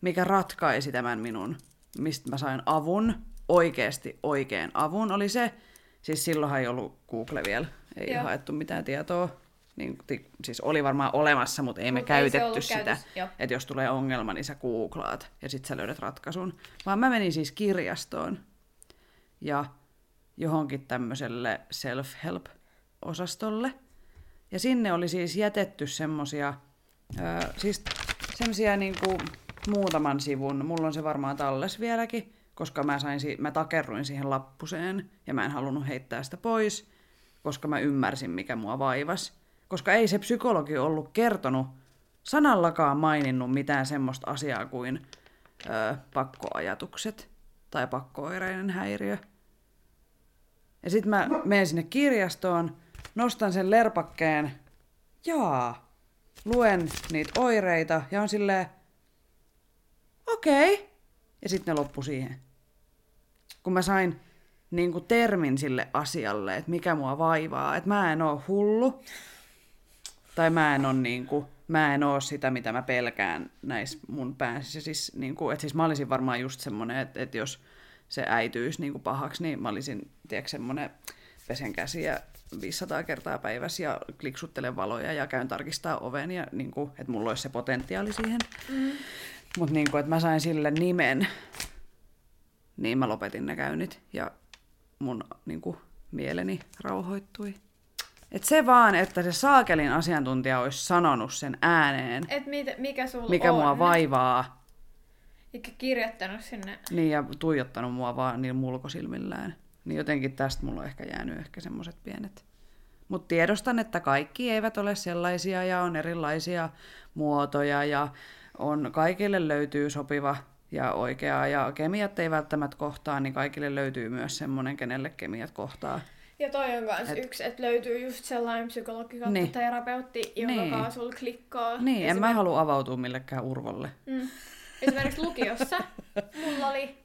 mikä ratkaisi tämän minun, mistä mä sain avun, oikeasti oikein avun, oli se, siis silloinhan ei ollut Google vielä, Ei Joo. haettu mitään tietoa. Niin, ti- siis oli varmaan olemassa, mutta ei me Mut ei käytetty ollut sitä. Että jos tulee ongelma, niin sä googlaat ja sitten sä löydät ratkaisun. Vaan mä menin siis kirjastoon ja johonkin tämmöiselle self-help-osastolle. Ja sinne oli siis jätetty semmosia, ää, siis semmosia niinku muutaman sivun, mulla on se varmaan talles vieläkin, koska mä, sain, mä takerruin siihen lappuseen ja mä en halunnut heittää sitä pois, koska mä ymmärsin, mikä mua vaivas. Koska ei se psykologi ollut kertonut sanallakaan maininnut mitään semmoista asiaa kuin ö, pakkoajatukset tai pakkooireinen häiriö. Ja sitten mä menen sinne kirjastoon, nostan sen lerpakkeen, jaa, luen niitä oireita ja on silleen, okei. Okay. Ja sitten ne loppu siihen. Kun mä sain niin kuin termin sille asialle, että mikä mua vaivaa, että mä en oo hullu, tai mä en oo niin kuin, mä en oo sitä, mitä mä pelkään näissä mun päässä. Siis, niin kuin, että siis mä olisin varmaan just semmonen, että, että jos se äityisi niin kuin pahaksi, niin mä olisin, tiedätkö, semmonen pesen käsiä 500 kertaa päivässä ja kliksuttelen valoja ja käyn tarkistaa oven ja niin kuin, että mulla olisi se potentiaali siihen. Mm. Mutta niin kuin, että mä sain sille nimen, niin mä lopetin ne käynnit ja mun niin kuin, mieleni rauhoittui. Et se vaan, että se saakelin asiantuntija olisi sanonut sen ääneen, Et mit, mikä sulla mikä on. mua vaivaa, Eikä kirjoittanut sinne. niin ja tuijottanut mua vaan niillä mulkosilmillään. Niin jotenkin tästä mulla on ehkä jäänyt ehkä semmoiset pienet. Mutta tiedostan, että kaikki eivät ole sellaisia ja on erilaisia muotoja ja on, kaikille löytyy sopiva ja oikea ja kemiat ei välttämättä kohtaa, niin kaikille löytyy myös semmoinen, kenelle kemiat kohtaa. Ja toi on kans Et- yksi, että löytyy just sellainen psykologi Niin. terapeutti, jonka Niin. kanssa sulla klikkaa. Niin, en mä Esimerk- halua avautua millekään urvolle. Mm. Esimerkiksi lukiossa mulla oli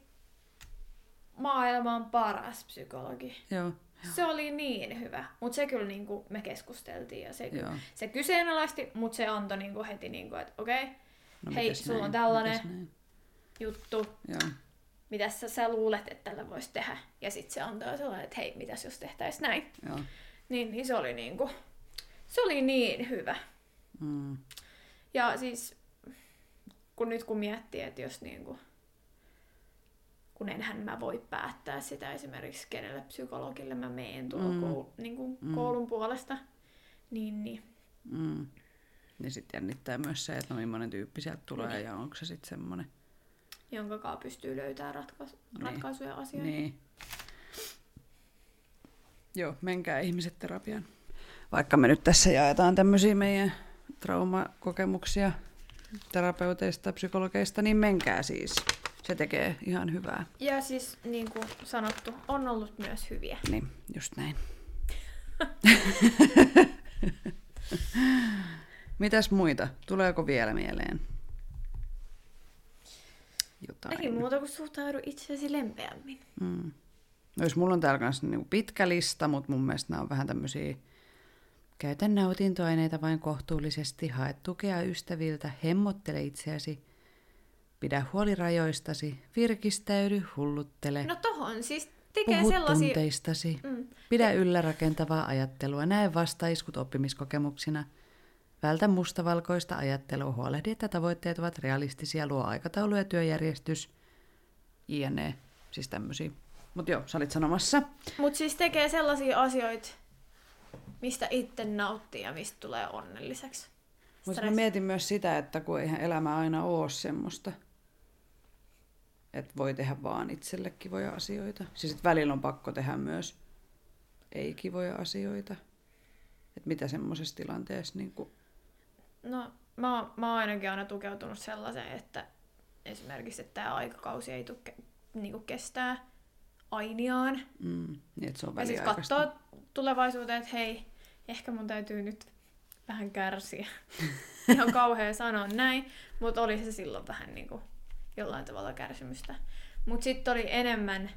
maailman paras psykologi. Joo, Se oli niin hyvä, mutta se kyllä niinku me keskusteltiin ja se, Joo. se kyseenalaisti, mutta se antoi niinku heti, niinku, että okei, okay, no hei, sulla on näin? tällainen Mites näin? juttu, Joo. mitä sä, sä luulet, että tällä voisi tehdä. Ja sitten se antaa sellainen, että hei, mitäs jos tehtäis näin. Joo. Niin, niin se oli niinku, se oli niin hyvä. Mm. Ja siis, kun nyt kun miettii, että jos niinku, kun enhän mä voi päättää sitä esimerkiksi kenelle psykologille mä meen tuolla Mm. mm. koul, niinku Mm. koulun puolesta, niin, niin Mm. Niin sitten jännittää myös se, että no millainen tyyppi sieltä tulee ja onko se sitten semmoinen. jonka kanssa pystyy löytämään ratkaisu, Niin. ratkaisuja asioihin. Niin. Joo, menkää ihmiset terapiaan. Vaikka me nyt tässä jaetaan tämmöisiä meidän traumakokemuksia terapeuteista, psykologeista, niin menkää siis. Se tekee ihan hyvää. Ja siis niin kuin sanottu, on ollut myös hyviä. Niin, just näin. Mitäs muita? Tuleeko vielä mieleen? Jotain. Ei muuta kuin suhtaudu itseäsi lempeämmin. Mm. No jos mulla on täällä kanssa niinku pitkä lista, mutta mun mielestä nämä on vähän tämmöisiä Käytä nautintoaineita vain kohtuullisesti, hae tukea ystäviltä, hemmottele itseäsi, pidä huoli rajoistasi, virkistäydy, hulluttele, No tohon siis tekee puhu sellaisia... tunteistasi, Mm. pidä yllä rakentavaa ajattelua, näe vastaiskut oppimiskokemuksina, vältä mustavalkoista ajattelua, huolehdi, että tavoitteet ovat realistisia, luo aikataulu ja työjärjestys, jne. Siis tämmöisiä. Mutta joo, sä olit sanomassa. Mut siis tekee sellaisia asioita, mistä itse nauttii ja mistä tulee onnelliseksi. Mutta mä mietin myös sitä, että kun eihän elämä aina ole semmoista, että voi tehdä vaan itselle kivoja asioita. Siis että välillä on pakko tehdä myös ei-kivoja asioita. Että mitä semmoisessa tilanteessa niin kuin... No, mä, mä oon ainakin aina tukeutunut sellaiseen, että esimerkiksi, että tämä aikakausi ei tuke, niinku kestää ainiaan. Mm, niin, se on Ja siis väliaikaista. katsoo tulevaisuuteen, että hei, ehkä mun täytyy nyt vähän kärsiä. Ihan kauhea sanoa näin, mutta oli se silloin vähän niinku jollain tavalla kärsimystä. Mutta sitten oli enemmän,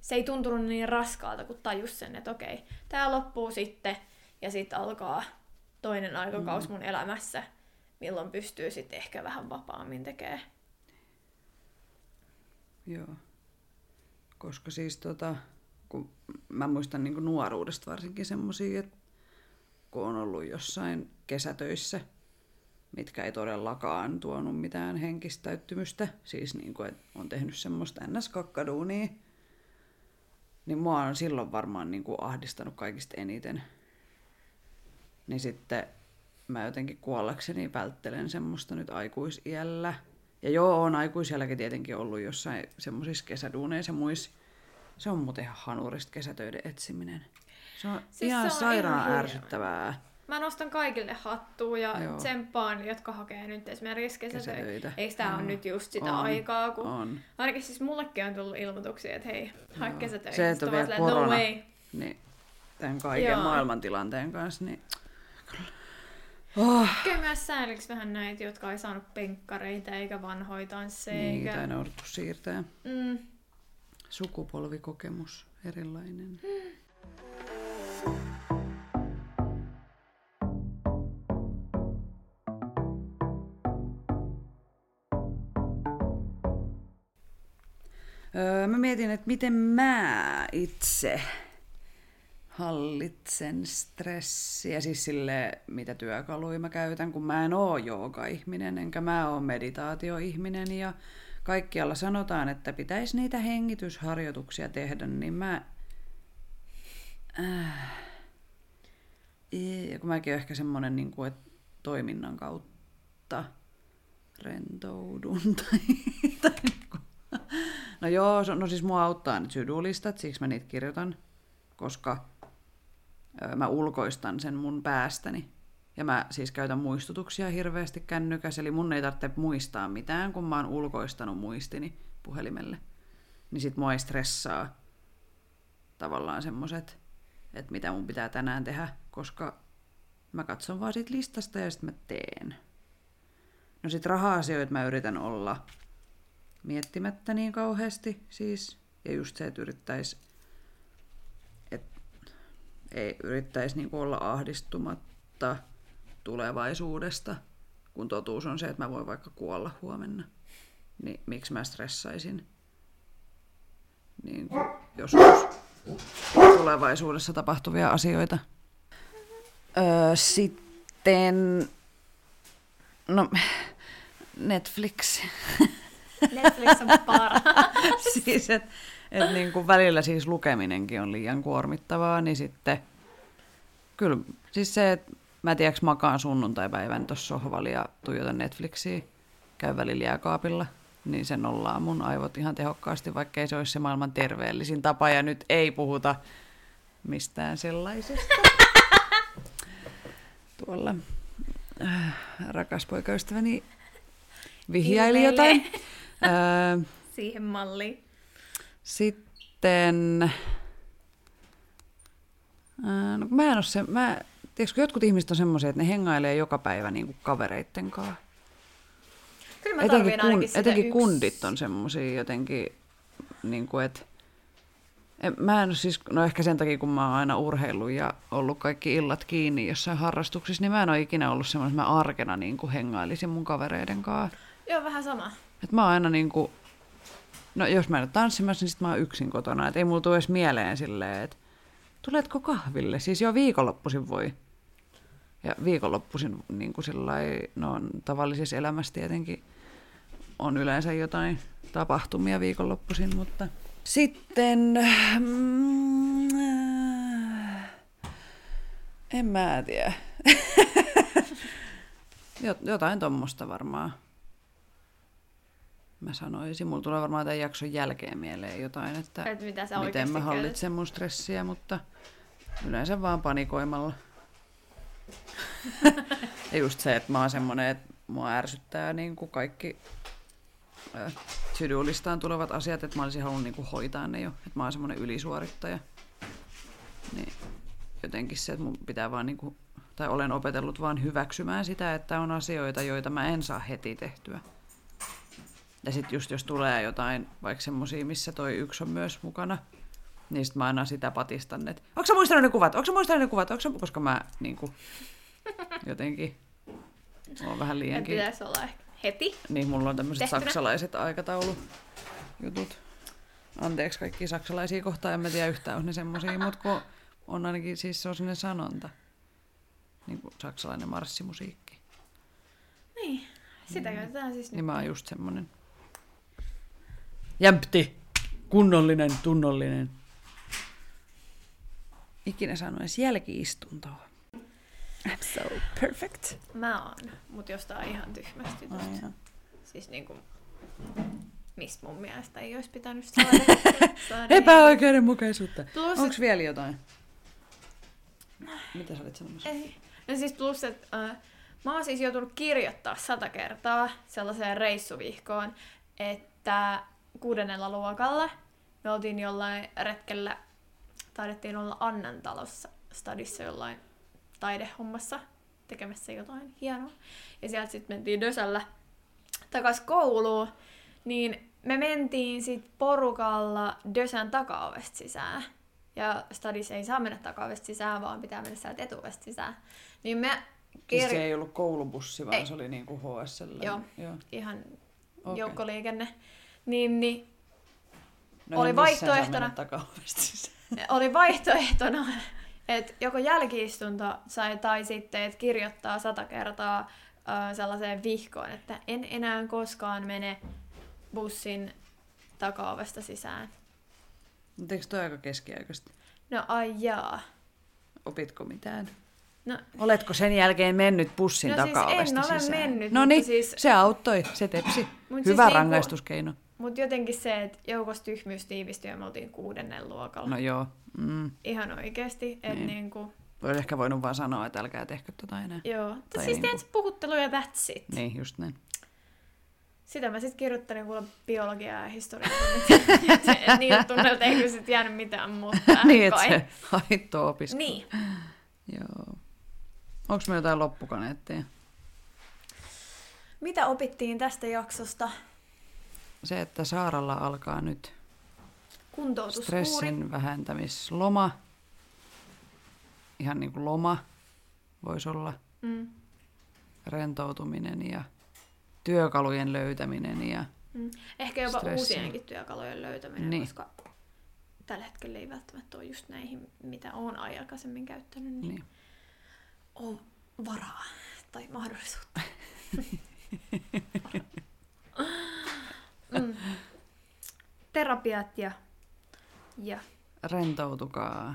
se ei tuntunut niin raskaalta, kun tajus sen, että okei, tämä loppuu sitten ja sitten alkaa toinen aikakaus mun elämässä, milloin pystyy sitten ehkä vähän vapaammin tekemään. Joo. Koska siis tota, kun mä muistan niin nuoruudesta varsinkin semmoisia, että kun on ollut jossain kesätöissä, mitkä ei todellakaan tuonut mitään henkistäyttymystä, siis niin kuin, että on tehnyt semmoista ns-kakkaduunia, niin mua on silloin varmaan niin kuin ahdistanut kaikista eniten. Niin sitten mä jotenkin kuollakseni välttelen semmoista nyt aikuisiällä. Ja joo, on aikuisiälläkin tietenkin ollut jossain semmoisissa kesäduuneissa ja muissa. Se on muuten ihan hanurista kesätöiden etsiminen. Se on siis ihan se on sairaan ihan ärsyttävää. Mä nostan kaikille hattua ja Joo. tsemppaan, jotka hakee nyt esimerkiksi kesätöitä. kesätöitä. Eikö tää ole nyt just sitä on. aikaa, kun... On. Ainakin siis mullekin on tullut ilmoituksia, että hei, hae kesätöitä. Se, että on vielä korona, no way. niin tämän kaiken Joo. maailmantilanteen kanssa, niin... Oh. Kyllä myös sääliksi vähän näitä, jotka ei saanut penkkareita eikä vanhoja tansseja. Niin, eikä... tai ne siirtää. Mm. Sukupolvikokemus erilainen. Mm. Öö, mä mietin, että miten mä itse hallitsen stressiä, siis sille, mitä työkaluja mä käytän, kun mä en oo jooga-ihminen, enkä mä oo meditaatioihminen, ja kaikkialla sanotaan, että pitäisi niitä hengitysharjoituksia tehdä, niin mä... Äh, kun mäkin ehkä semmoinen, niin kuin, että toiminnan kautta rentoudun tai, tai niin No joo, no siis mua auttaa nyt sydulistat, siksi mä niitä kirjoitan, koska mä ulkoistan sen mun päästäni. Ja mä siis käytän muistutuksia hirveästi kännykäs, eli mun ei tarvitse muistaa mitään, kun mä oon ulkoistanut muistini puhelimelle. Niin sit mua ei stressaa tavallaan semmoset, että mitä mun pitää tänään tehdä, koska mä katson vaan siitä listasta ja sitten mä teen. No sit raha-asioita mä yritän olla miettimättä niin kauheasti siis. Ja just se, että yrittäisi ei yrittäisi niin olla ahdistumatta tulevaisuudesta, kun totuus on se, että mä voin vaikka kuolla huomenna. Niin miksi mä stressaisin niin joskus tulevaisuudessa tapahtuvia asioita. Öö, sitten, no Netflix. Netflix on paras. siis, että et niin kuin välillä siis lukeminenkin on liian kuormittavaa, niin sitten kyllä siis se, että mä tiedäks makaan sunnuntaipäivän tuossa sohvalla ja tuijotan Netflixiä, käy välillä jääkaapilla, niin se nollaa mun aivot ihan tehokkaasti, vaikka ei se olisi se maailman terveellisin tapa, ja nyt ei puhuta mistään sellaisesta. Tuolla äh, rakas poikaystäväni vihjaili jotain. Öö, Siihen malliin. Sitten... No, mä en ole se... Mä, tiedätkö, jotkut ihmiset on semmoisia, että ne hengailee joka päivä niin kuin kavereitten kanssa. Kyllä mä etenkin, kun, etenkin yksi... kundit on semmoisia jotenkin, niin kuin, että Mä en siis, no ehkä sen takia, kun mä oon aina urheillut ja ollut kaikki illat kiinni jossain harrastuksissa, niin mä en ole ikinä ollut semmoinen, että mä arkena niin kuin hengailisin mun kavereiden kanssa. Joo, vähän sama. Et mä oon aina niinku, no jos mä en ole tanssimassa, niin sit mä oon yksin kotona. Et ei mulla tule edes mieleen silleen, että tuletko kahville? Siis jo viikonloppuisin voi. Ja viikonloppuisin niin kuin sillai, no tavallisessa elämässä tietenkin on yleensä jotain tapahtumia viikonloppuisin, mutta sitten... Mm, en mä tiedä. Jotain tuommoista varmaan mä sanoisin. Mulla tulee varmaan tämän jakson jälkeen mieleen jotain, että Et mitä miten mä hallitsen mun stressiä, mutta yleensä vaan panikoimalla. ja just se, että mä oon semmonen, että mua ärsyttää niin kuin kaikki äh, tulevat asiat, että mä olisin halunnut niin kuin hoitaa ne jo. Että mä oon semmonen ylisuorittaja. Niin jotenkin se, että mun pitää vaan niin kuin, tai olen opetellut vaan hyväksymään sitä, että on asioita, joita mä en saa heti tehtyä. Ja sitten just jos tulee jotain, vaikka semmosia, missä toi yksi on myös mukana, niin sit mä aina sitä patistan, että onko sä muistanut ne kuvat, onko sä muistanut ne kuvat, onko sä... koska mä niinku, jotenkin on vähän liiankin. Pitäisi olla ehkä heti. Niin, mulla on tämmöiset saksalaiset aikataulujutut. Anteeksi kaikki saksalaisia kohtaan, en mä tiedä yhtään, on ne semmosia, mutta kun on ainakin, siis se on sellainen sanonta. Niin kuin saksalainen marssimusiikki. Niin, sitä käytetään siis Niin nyt. mä oon just semmonen. Jämpti! Kunnollinen, tunnollinen. Ikinä saanut edes jälkiistuntoa. I'm so perfect. Mä oon, mut jostain ihan tyhmästi. Tosta. Siis niinku, mistä mun mielestä ei olisi pitänyt saada. saada Epäoikeudenmukaisuutta. Plus, Onks vielä jotain? Mitä sä olit sanomassa? Ei. No siis plus, että äh, mä oon siis joutunut kirjoittaa sata kertaa sellaiseen reissuvihkoon, että kuudennella luokalla me oltiin jollain retkellä, taidettiin olla Annan talossa stadissa jollain taidehommassa tekemässä jotain hienoa. Ja sieltä sitten mentiin Dösällä takas kouluun, niin me mentiin sit porukalla Dösän takaovesta sisään. Ja stadissa ei saa mennä takaovesta sisään, vaan pitää mennä sieltä etuovesta sisään. Niin me Siis kir- se ei ollut koulubussi, vaan Ei. se oli niinku HSL. Joo. Joo. ihan Okei. joukkoliikenne, niin, niin No Oli vaihtoehtona- oli vaihtoehtona, että joko jälkiistunto sai tai sitten, että kirjoittaa sata kertaa ö, sellaiseen vihkoon, että en enää koskaan mene bussin takaovesta sisään. Mutta eikö toi aika keskiaikaista? No ai jaa. Opitko mitään? No, Oletko sen jälkeen mennyt bussin No siis takaovesta en ole sisään? mennyt, No niin, siis- se auttoi, se tepsi. Mut Hyvä siis niinku- rangaistuskeino. Mutta jotenkin se, että joukossa tyhmyys tiivistyi ja me oltiin kuudennen luokalla. No joo. Mm. Ihan oikeesti, että Niin. niin. niinku, Olisi ehkä voinut vaan sanoa, että älkää tehkö tota enää. joo. Tai Tai siis niinku- puhuttelu ja that's it. Niin, just näin. Sitä mä sitten kirjoittelin kuule biologiaa ja historiaa. Et niiltä tunnelta ei kyllä sit jäänyt mitään muuta. niin, että se haittoo opiskelu. Niin. Joo. Onko me jotain loppukaneetteja? Mitä opittiin tästä jaksosta? Se, että Saaralla alkaa nyt stressin vähentämisloma. Ihan niin kuin loma voisi olla. Mm. Rentoutuminen ja työkalujen löytäminen ja Mm. Ehkä jopa Stressi. uusienkin työkalujen löytäminen, Niin. koska tällä hetkellä ei välttämättä ole just näihin, mitä olen aikaisemmin käyttänyt, niin, niin. on varaa tai mahdollisuutta. mm. Terapiat ja, ja rentoutukaa,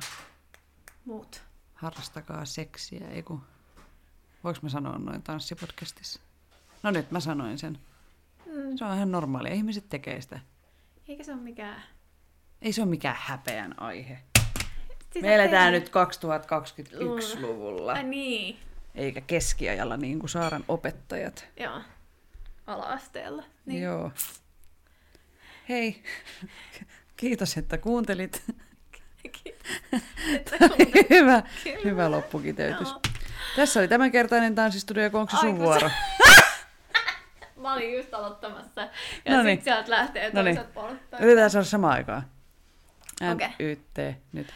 muut. harrastakaa seksiä, ei kun... Voinko mä sanoa noin tanssipodcastissa? No nyt mä sanoin sen. Mm. Se on ihan normaalia, ihmiset tekee sitä. Eikä se ole mikään... Ei se ole mikään häpeän aihe. Sitä Me eletään nyt 2021-luvulla, Ai niin, eikä keskiajalla niin kuin Saaran opettajat. joo. Ala-asteella. Niin. Joo. Hei, kiitos, että kuuntelit. Kun- hyvä, Kyllä. hyvä loppukiteytys. Joo. Tässä oli tämänkertainen tanssistudio, kun onko se sun vuoro? Mä olin just aloittamassa. Ja Noniin. sit sieltä lähtee Noniin. toiset polttaa. Yritetään saada samaan aikaan. Okei. NYT nyt.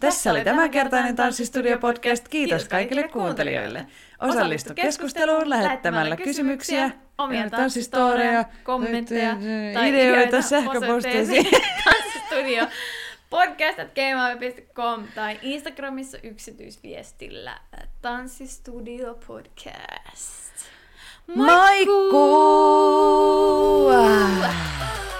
Tässä oli tämänkertainen Tanssistudio podcast. Kiitos kaikille kuuntelijoille. Osallistu keskusteluun lähettämällä kysymyksiä, omia tanssistoreja, tanssistoreja, kommentteja tai ideoita sähköposteisiin. osoitteeseen tanssistudio podcast.gmail.com tai Instagramissa yksityisviestillä tanssistudio podcast. Moikkuu! Moikkuu!